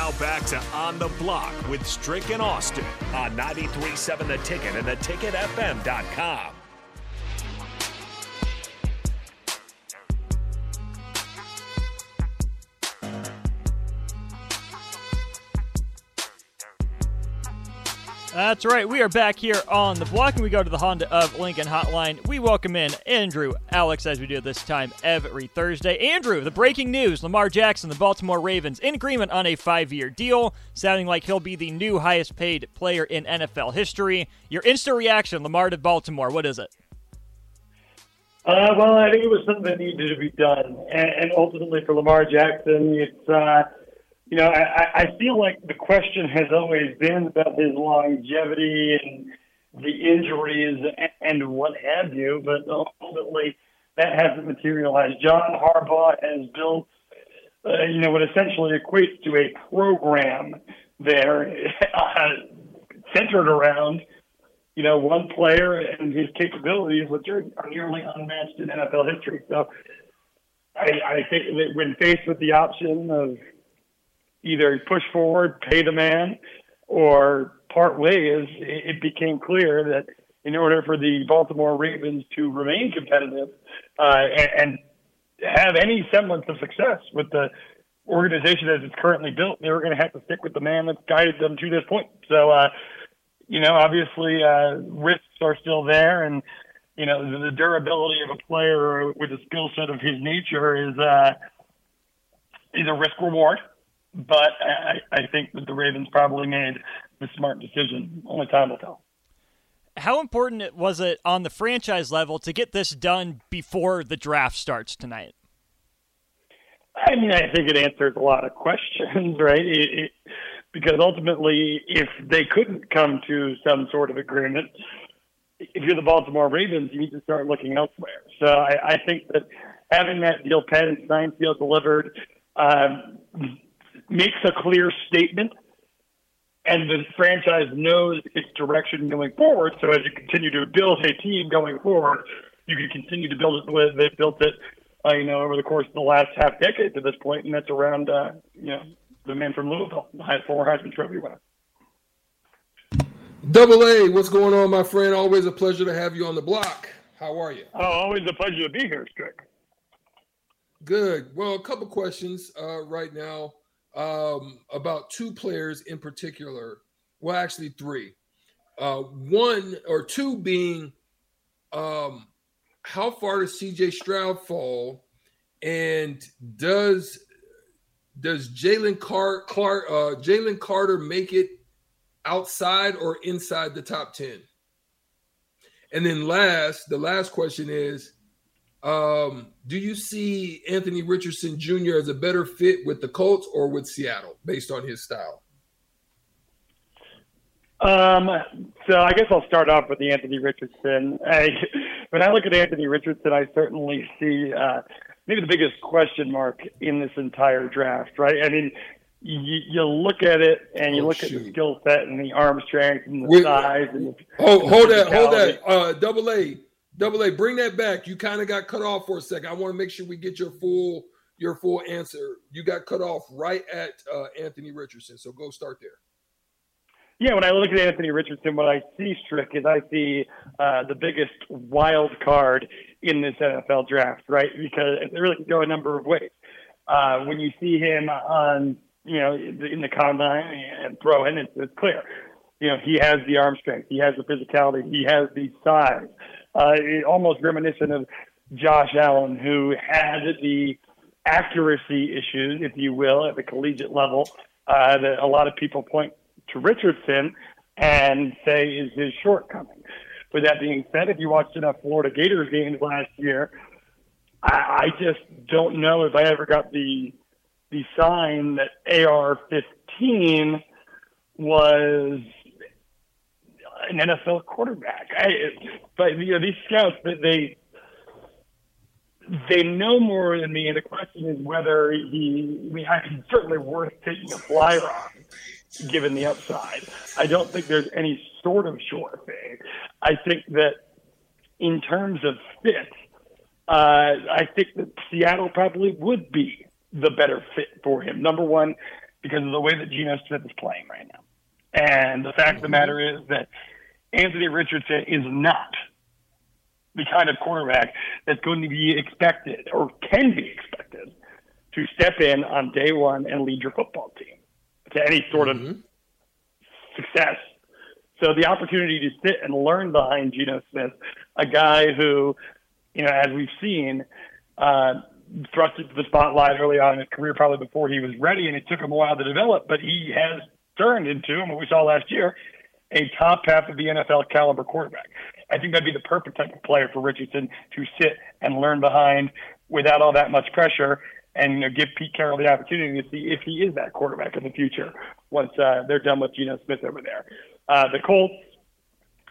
Now back to On the Block with Strick and Austin on 93.7 The Ticket and theticketfm.com. That's right. We are back here on the block, and we go to the Honda of Lincoln hotline. We welcome in Andrew, Alix, as we do this time every Thursday. Andrew, the breaking news Lamar Jackson, the Baltimore Ravens, in agreement on a five year deal, sounding like he'll be the new highest paid player in NFL history. Your instant reaction, Lamar to Baltimore, what is it? Uh, well, I think it was something that needed to be done. And, and ultimately, for Lamar Jackson, it's. Uh, you know, I, I feel like the question has always been about his longevity and the injuries and what have you, but ultimately that hasn't materialized. John Harbaugh has built, uh, you know, what essentially equates to a program there uh, centered around, you know, one player and his capabilities, which are, are nearly unmatched in NFL history. So I, I think that when faced with the option of either push forward, pay the man, or part ways, it became clear that in order for the Baltimore Ravens to remain competitive uh, and, have any semblance of success with the organization as it's currently built, they were going to have to stick with the man that guided them to this point. So, uh, you know, obviously uh, risks are still there, and you know the, the durability of a player with a skill set of his nature is uh, is a risk reward but I, I think that the Ravens probably made the smart decision. Only time will tell. How important was it on the franchise level to get this done before the draft starts tonight? I mean, I think it answers a lot of questions, right? It, it, because ultimately, if they couldn't come to some sort of agreement, if you're the Baltimore Ravens, you need to start looking elsewhere. So I, I think that having that deal penned, signed, sealed, delivered, um, makes a clear statement and the franchise knows its direction going forward. So as you continue to build a team going forward, you can continue to build it the way they've built it, uh, you know, over the course of the last half decade to this point, and that's around, uh, you know, the man from Louisville, the former Heisman Trophy winner. Double A, what's going on, my friend? Always a pleasure to have you on the block. How are you? Oh, always a pleasure to be here, Strick. Good. Well, a couple questions uh, right now um, about two players in particular. Well, actually, three. Uh, one or two being um, how far does CJ Stroud fall, and does does Jalen Car- Clark uh, Jalen Carter make it outside or inside the top ten? And then last, the last question is um, do you see Anthony Richardson Jr. as a better fit with the Colts or with Seattle based on his style? Um, so I guess I'll start off with the Anthony Richardson. I, when I look at Anthony Richardson, I certainly see uh, maybe the biggest question mark in this entire draft, right? I mean, you, you look at it and you oh, look shoot. at the skill set and the arm strength and the size. And the, hold, hold that, hold that. Uh, double A. Double A, bring that back. You kind of got cut off for a second. I want to make sure we get your full your full answer. You got cut off right at uh, Anthony Richardson. So go start there. Yeah, when I look at Anthony Richardson, what I see, Strick, is I see uh, the biggest wild card in this NFL draft, right? Because it really can go a number of ways. Uh, when you see him on, you know, in the combine and throwing, it's, it's clear. You know, he has the arm strength, he has the physicality, he has the size uh, almost reminiscent of Josh Allen, who had the accuracy issues, if you will, at the collegiate level uh, that a lot of people point to Richardson and say is his shortcoming. With that being said, if you watched enough Florida Gators games last year, I, I just don't know if I ever got the the sign that AR-15 was an NFL quarterback. I, but you know, these scouts, they they know more than me, and the question is whether he. I mean, certainly worth taking a flyer on, given the upside. I don't think there's any sort of sure thing. I think that in terms of fit, uh, I think that Seattle probably would be the better fit for him. Number one, because of the way that Geno Smith is playing right now. And the fact of the matter is that Anthony Richardson is not the kind of quarterback that's going to be expected or can be expected to step in on day one and lead your football team to any sort of mm-hmm. success. So the opportunity to sit and learn behind Geno Smith, a guy who, you know, as we've seen, uh, thrust into the spotlight early on in his career, probably before he was ready, and it took him a while to develop. But he has turned into, and what we saw last year, a top half of the NFL caliber quarterback. I think that'd be the perfect type of player for Richardson to sit and learn behind without all that much pressure and you know, give Pete Carroll the opportunity to see if he is that quarterback in the future once uh, they're done with Geno Smith over there. Uh, the Colts,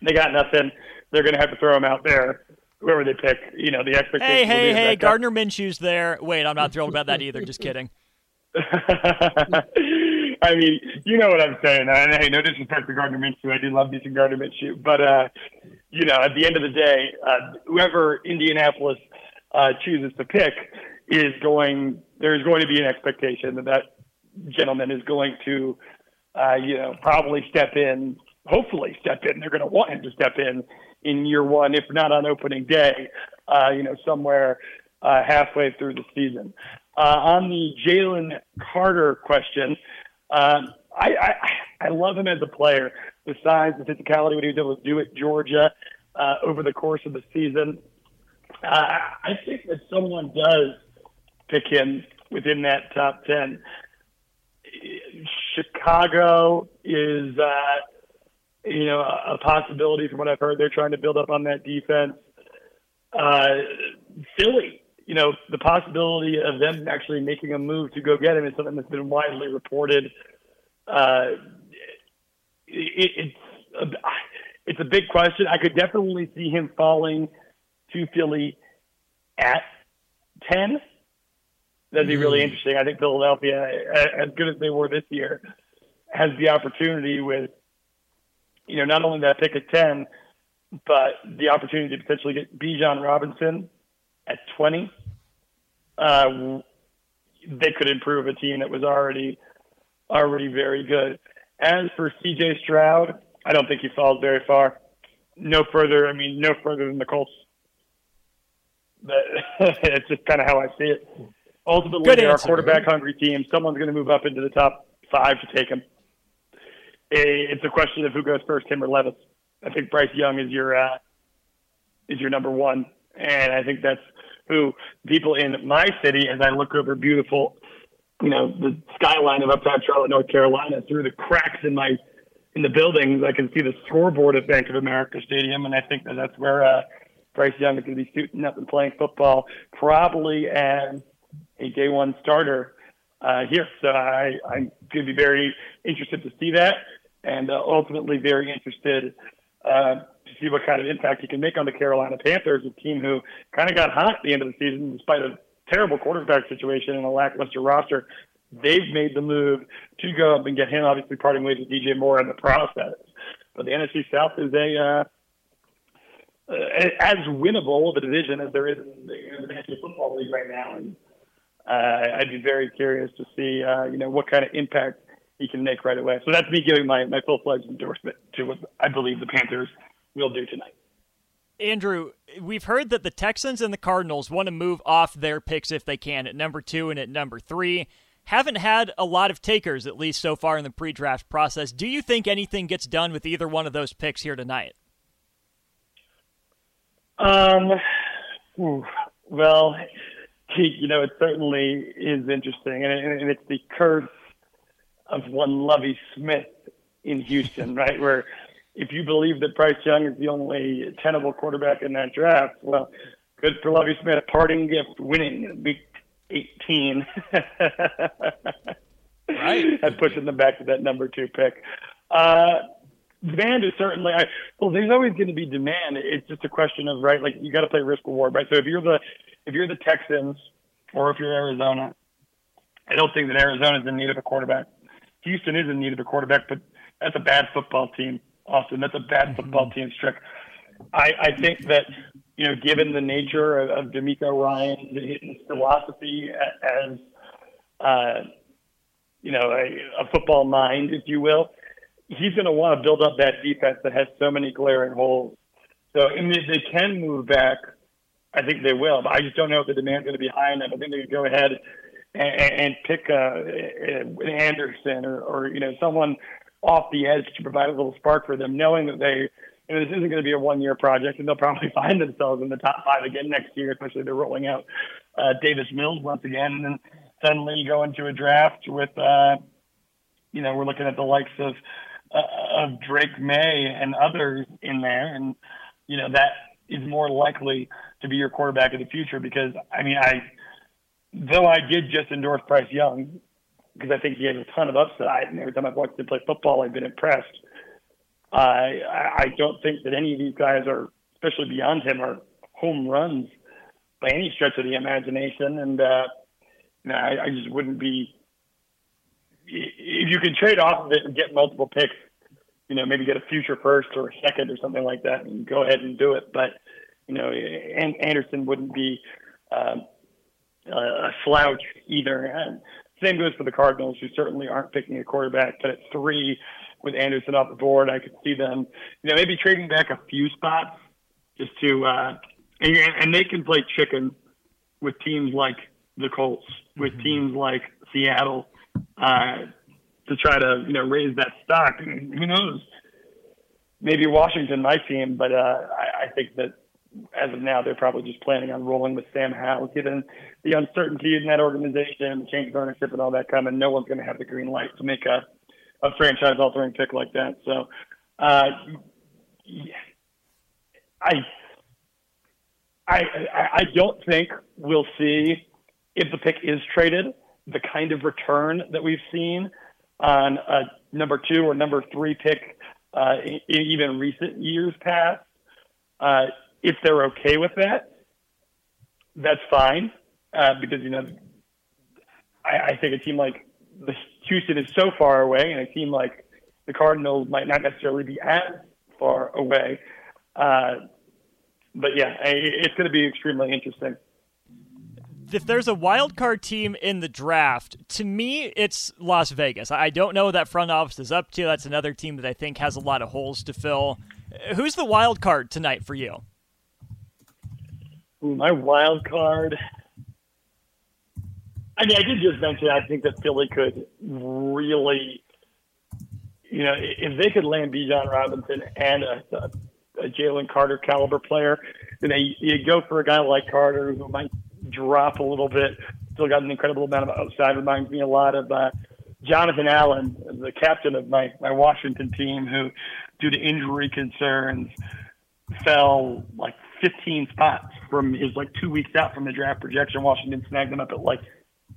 they got nothing. They're going to have to throw him out there. Whoever they pick, you know, the expectation. Hey, hey, hey! Gardner Minshew's there. Wait, I'm not thrilled about that either. Just kidding. I mean, you know what I'm saying. And hey, no disrespect to Gardner Minshew. I do love decent Gardner Minshew. But, uh, you know, at the end of the day, uh, whoever Indianapolis uh, chooses to pick is going, there's going to be an expectation that that gentleman is going to, uh, you know, probably step in, hopefully step in. They're going to want him to step in in year one, if not on opening day, uh, you know, somewhere uh, halfway through the season. Uh, on the Jalen Carter question, um, I, I I love him as a player. The size, the physicality, what he was able to do at Georgia uh, over the course of the season. Uh, I think that someone does pick him within that top ten. Chicago is, uh, you know, a possibility from what I've heard. They're trying to build up on that defense. Uh, Philly you know, the possibility of them actually making a move to go get him is something that's been widely reported. Uh, it, it's a, it's a big question. I could definitely see him falling to Philly at ten. That'd be really hmm. interesting. I think Philadelphia, as good as they were this year, has the opportunity with, you know, not only that pick at ten, but the opportunity to potentially get Bijan Robinson at 20, uh, they could improve a team that was already already very good. As for CJ Stroud, I don't think he falls very far. No further. I mean, no further than the Colts. But it's just kind of how I see it. Ultimately, Good they're a quarterback hungry team. Someone's going to move up into the top five to take him. It's a question of who goes first, him or Levis. I think Bryce Young is your uh, is your number one and I think that's who people in my city, as I look over beautiful, you know, the skyline of uptown Charlotte, North Carolina, through the cracks in my in the buildings, I can see the scoreboard at Bank of America Stadium, and I think that that's where uh, Bryce Young is going to be suiting up and playing football, probably as a day one starter uh, here. So I, I'm going to be very interested to see that, and uh, ultimately very interested uh, see what kind of impact he can make on the Carolina Panthers, a team who kind of got hot at the end of the season despite a terrible quarterback situation and a lackluster roster. They've made the move to go up and get him, obviously parting ways with DJ Moore in the process. But the NFC South is a uh, uh, as winnable of a division as there is in the, National Football League right now, and uh, I'd be very curious to see uh, you know what kind of impact he can make right away. So that's me giving my my full fledged endorsement to what I believe the Panthers will do tonight. Andrew, we've heard that the Texans and the Cardinals want to move off their picks if they can at number two and at number three. Haven't had a lot of takers, at least so far in the pre draft process. Do you think anything gets done with either one of those picks here tonight? Um, well, you know, it certainly is interesting, and it's the curse of one Lovie Smith in Houston, right? Where if you believe that Bryce Young is the only tenable quarterback in that draft, well, good for Lovie Smith. A parting gift, winning week 18. right. and pushing them back to that number two pick. Uh, demand is certainly, I, well, there's always going to be demand. It's just a question of, right, like you got to play risk reward, right? So if you're the, if you're the Texans or if you're Arizona, I don't think that Arizona's in need of a quarterback. Houston is in need of a quarterback, but that's a bad football team. Austin. That's a bad mm-hmm. football team, trick. I, I think that you know, given the nature of, of DeMeco Ryan, his philosophy as uh, you know, a, a football mind, if you will, he's going to want to build up that defense that has so many glaring holes. So, I mean, if they can move back, I think they will. But I just don't know if the demand's going to be high enough. I think they could go ahead and, and pick uh, an Anderson or, or you know someone off the edge to provide a little spark for them, knowing that they you know, this isn't going to be a one-year project, and they'll probably find themselves in the top five again next year, especially they're rolling out uh, Davis Mills once again, and then suddenly you go into a draft with, uh, you know, we're looking at the likes of uh, of Drake Maye and others in there, and you know that is more likely to be your quarterback of the future because I mean I, though I did just endorse Bryce Young because I think he has a ton of upside, and every time I've watched him play football, I've been impressed. I I don't think that any of these guys are, especially beyond him, are home runs by any stretch of the imagination, and uh, you know, I, I just wouldn't be. If you can trade off of it and get multiple picks, you know, maybe get a future first or a second or something like that, and go ahead and do it. But you know, and Anderson wouldn't be um, a slouch either. And same goes for the Cardinals, who certainly aren't picking a quarterback. But at three, with Anderson off the board, I could see them, you know, maybe trading back a few spots just to, uh, and, and they can play chicken with teams like the Colts, with mm-hmm. teams like Seattle, uh, to try to, you know, raise that stock. And who knows? Maybe Washington might team, but uh, I, I think that as of now, they're probably just planning on rolling with Sam Howell, given the uncertainty in that organization, the change of ownership, and all that coming. No one's going to have the green light to make a, a franchise-altering pick like that. So, uh, I, I, I don't think we'll see if the pick is traded the kind of return that we've seen on a number two or number three pick uh, in, in even recent years past. Uh, if they're okay with that, that's fine uh, because you know I, I think a team like the Houston is so far away, and a team like the Cardinals might not necessarily be as far away. Uh, but yeah, it's going to be extremely interesting. If there's a wild card team in the draft, to me, it's Las Vegas. I don't know what that front office is up to. That's another team that I think has a lot of holes to fill. Who's the wild card tonight for you? My wild card. I mean, I did just mention I think that Philly could really, you know, if they could land Bijan Robinson and a, a, a Jalen Carter caliber player, then they, you go for a guy like Carter who might drop a little bit. Still got an incredible amount of upside. Reminds me a lot of uh, Jonathan Allen, the captain of my my Washington team, who, due to injury concerns, fell like 15 spots from his like two weeks out from the draft projection. Washington snagged him up at like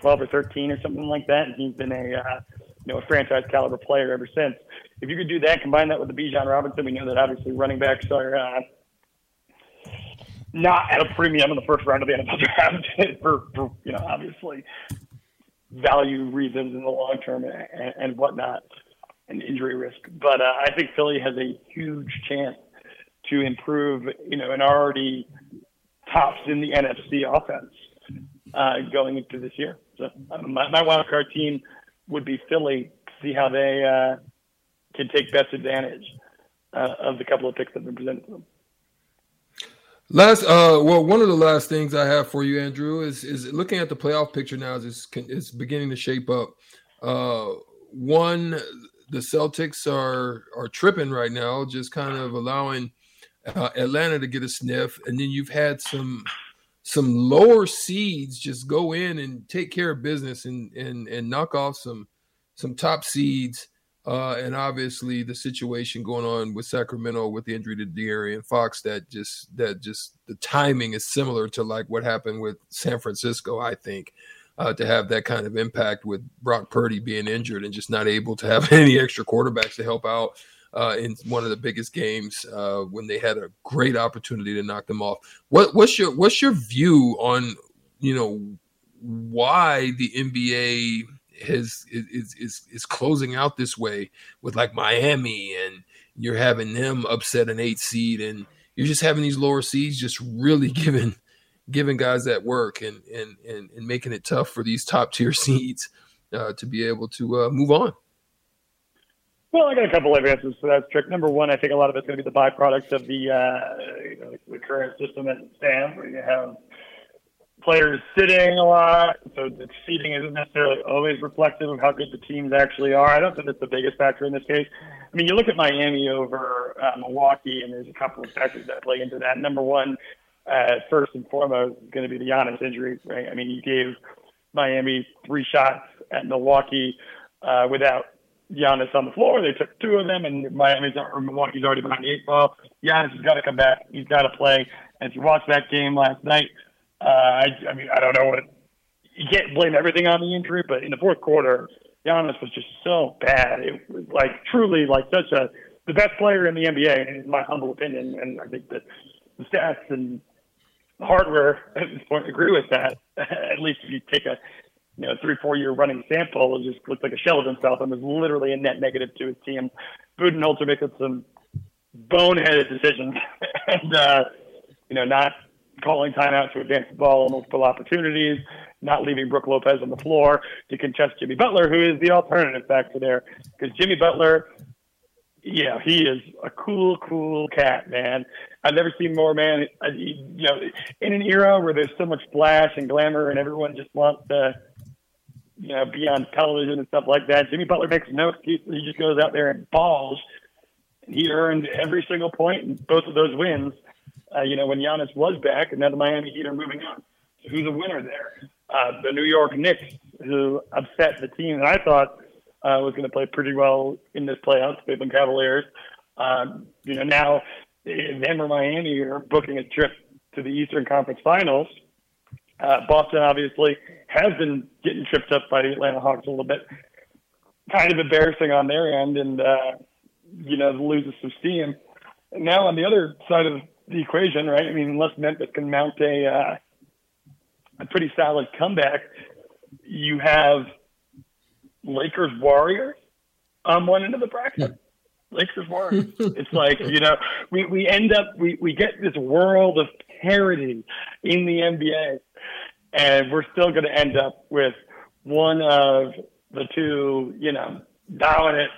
12 or 13 or something like that, and he's been a uh, you know a franchise caliber player ever since. If you could do that, combine that with the Bijan Robinson, we know that obviously running backs are uh, not at a premium in the first round of the NFL draft for, for you know obviously value reasons in the long term and, and whatnot and injury risk. But uh, I think Philly has a huge chance to improve, you know, an already tops in the NFC offense uh, going into this year. So um, my, my wild card team would be Philly. To see how they uh, can take best advantage uh, of the couple of picks that have been presented to them. Last, uh, well, one of the last things I have for you, Andrew, is is looking at the playoff picture now. Is it's beginning to shape up. Uh, one, the Celtics are are tripping right now, just kind of allowing uh, Atlanta to get a sniff, and then you've had some some lower seeds just go in and take care of business and and and knock off some some top seeds. Uh, and obviously the situation going on with Sacramento with the injury to De'Aaron Fox that just that just the timing is similar to like what happened with San Francisco, I think. Uh, to have that kind of impact with Brock Purdy being injured and just not able to have any extra quarterbacks to help out uh, in one of the biggest games uh, when they had a great opportunity to knock them off. What, what's your what's your view on you know why the NBA has is is is closing out this way with like Miami and you're having them upset an eight seed and you're just having these lower seeds just really giving giving guys that work and and and, and making it tough for these top tier seeds uh, to be able to uh, move on? Well, I got a couple of answers to that trick. Number one, I think a lot of it's going to be the byproduct of the uh, you know, the current system as it stands, where you have players sitting a lot, so the seating isn't necessarily always reflective of how good the teams actually are. I don't think that's the biggest factor in this case. I mean, you look at Miami over uh, Milwaukee, and there's a couple of factors that play into that. Number one, uh, first and foremost, is going to be the Giannis injury, right? I mean, he gave Miami three shots at Milwaukee uh, without Giannis on the floor. They took two of them, and Miami's or Milwaukee's already behind the eight ball. Giannis has got to come back. He's got to play. And if you watch that game last night, uh, I, I mean, I don't know what you can't blame everything on the injury, but in the fourth quarter, Giannis was just so bad. It was like truly like such a the best player in the NBA, in my humble opinion. And I think that the stats and the hardware at this point agree with that. at least if you take a you know three four year running sample, it just looks like a shell of himself and was literally a net negative to his team. Budenholzer making some boneheaded decisions and uh, you know not calling timeout to advance the ball on multiple opportunities, not leaving Brook Lopez on the floor to contest Jimmy Butler, who is the alternative factor there. Because Jimmy Butler, yeah, he is a cool, cool cat, man. I've never seen more, man. You know, in an era where there's so much flash and glamour and everyone just wants to, you know, be on television and stuff like that, Jimmy Butler makes no excuses. He just goes out there and balls. He earned every single point in both of those wins uh, you know, when Giannis was back, and now the Miami Heat are moving on. So who's a winner there? Uh, the New York Knicks, who upset the team that I thought uh, was going to play pretty well in this playoffs, Cleveland Cavaliers. Um, you know, now them or Miami are booking a trip to the Eastern Conference Finals. Uh, Boston obviously has been getting tripped up by the Atlanta Hawks a little bit. Kind of embarrassing on their end, and uh, you know loses some steam. Now on the other side of the equation, right? I mean, unless Memphis can mount a uh, a pretty solid comeback, you have Lakers Warriors on one end of the bracket. Lakers Warriors. it's like you know, we we end up we we get this world of parity in the NBA, and we're still going to end up with one of the two, you know, dominant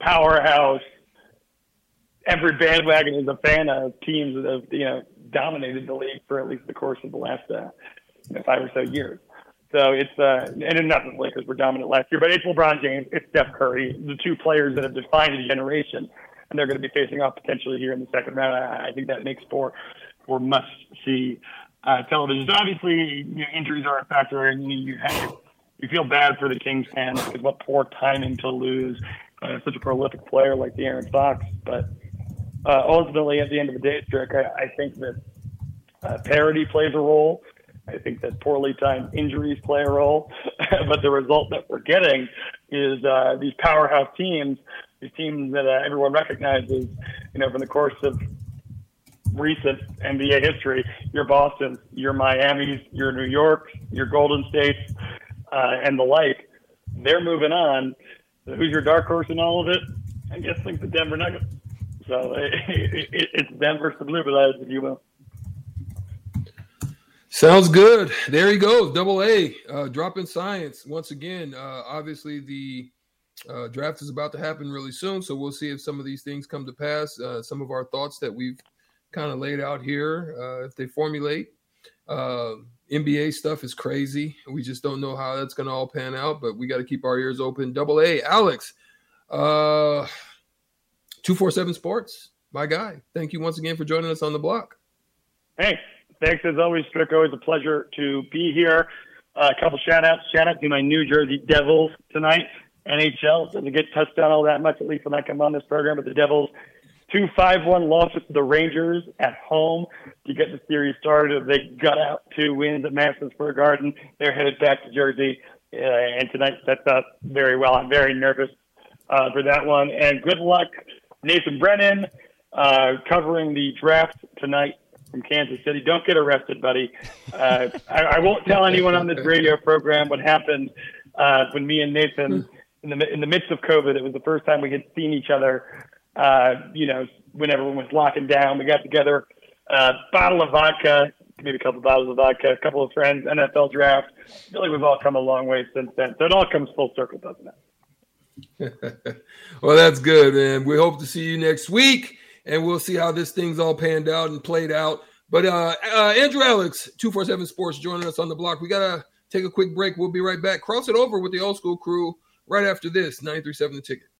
powerhouse every bandwagon is a fan of teams that have you know dominated the league for at least the course of the last uh, you know, five or so years. So it's uh, and not the Lakers were dominant last year, but it's LeBron James, it's Steph Curry, the two players that have defined a generation, and they're going to be facing off potentially here in the second round. I, I think that makes for for must see uh, television. So obviously, you know, injuries are a factor, and you, have you feel bad for the Kings fans because what poor timing to lose uh, such a prolific player like De'Aaron Fox, but uh, ultimately, at the end of the day, Strick, I, I think that uh, parity plays a role. I think that poorly timed injuries play a role, but the result that we're getting is uh, these powerhouse teams, these teams that uh, everyone recognizes, you know, from the course of recent NBA history. Your Boston, your Miami's, your New York, your Golden States, uh, and the like. They're moving on. So who's your dark horse in all of it? I guess think the Denver Nuggets. So it, it, it's them versus the Blue Bloods, if you will. Sounds good. There he goes. Double A, uh, dropping science once again. Uh, obviously, the uh, draft is about to happen really soon, so we'll see if some of these things come to pass. Uh, some of our thoughts that we've kind of laid out here, uh, if they formulate. Uh, NBA stuff is crazy. We just don't know how that's going to all pan out, but we got to keep our ears open. Double A, Alix. Uh, 247 Sports, my guy. Thank you once again for joining us on the block. Hey, thanks as always, Strick. Always a pleasure to be here. Uh, a couple shout outs. Shout out to my New Jersey Devils tonight. NHL doesn't get touched on all that much, at least when I come on this program, but the Devils two five one losses to the Rangers at home to get the series started. They got out two wins at Madison Square Garden. They're headed back to Jersey, uh, and tonight sets up very well. I'm very nervous uh, for that one, and good luck Nathan Brennan uh, covering the draft tonight from Kansas City. Don't get arrested, buddy. Uh, I, I, won't tell anyone on this radio program what happened uh, when me and Nathan, in the in the midst of COVID, it was the first time we had seen each other. Uh, you know, when everyone was locking down, we got together, uh, bottle of vodka, maybe a couple bottles of vodka, a couple of friends, NFL draft. I feel like we've all come a long way since then. So it all comes full circle, doesn't it? well, that's good, man. We hope to see you next week, and we'll see how this thing's all panned out and played out. But uh, uh, Andrew Alix, 247 Sports, joining us on the block. We got to take a quick break. We'll be right back. Cross it over with the old school crew right after this 937 The Ticket.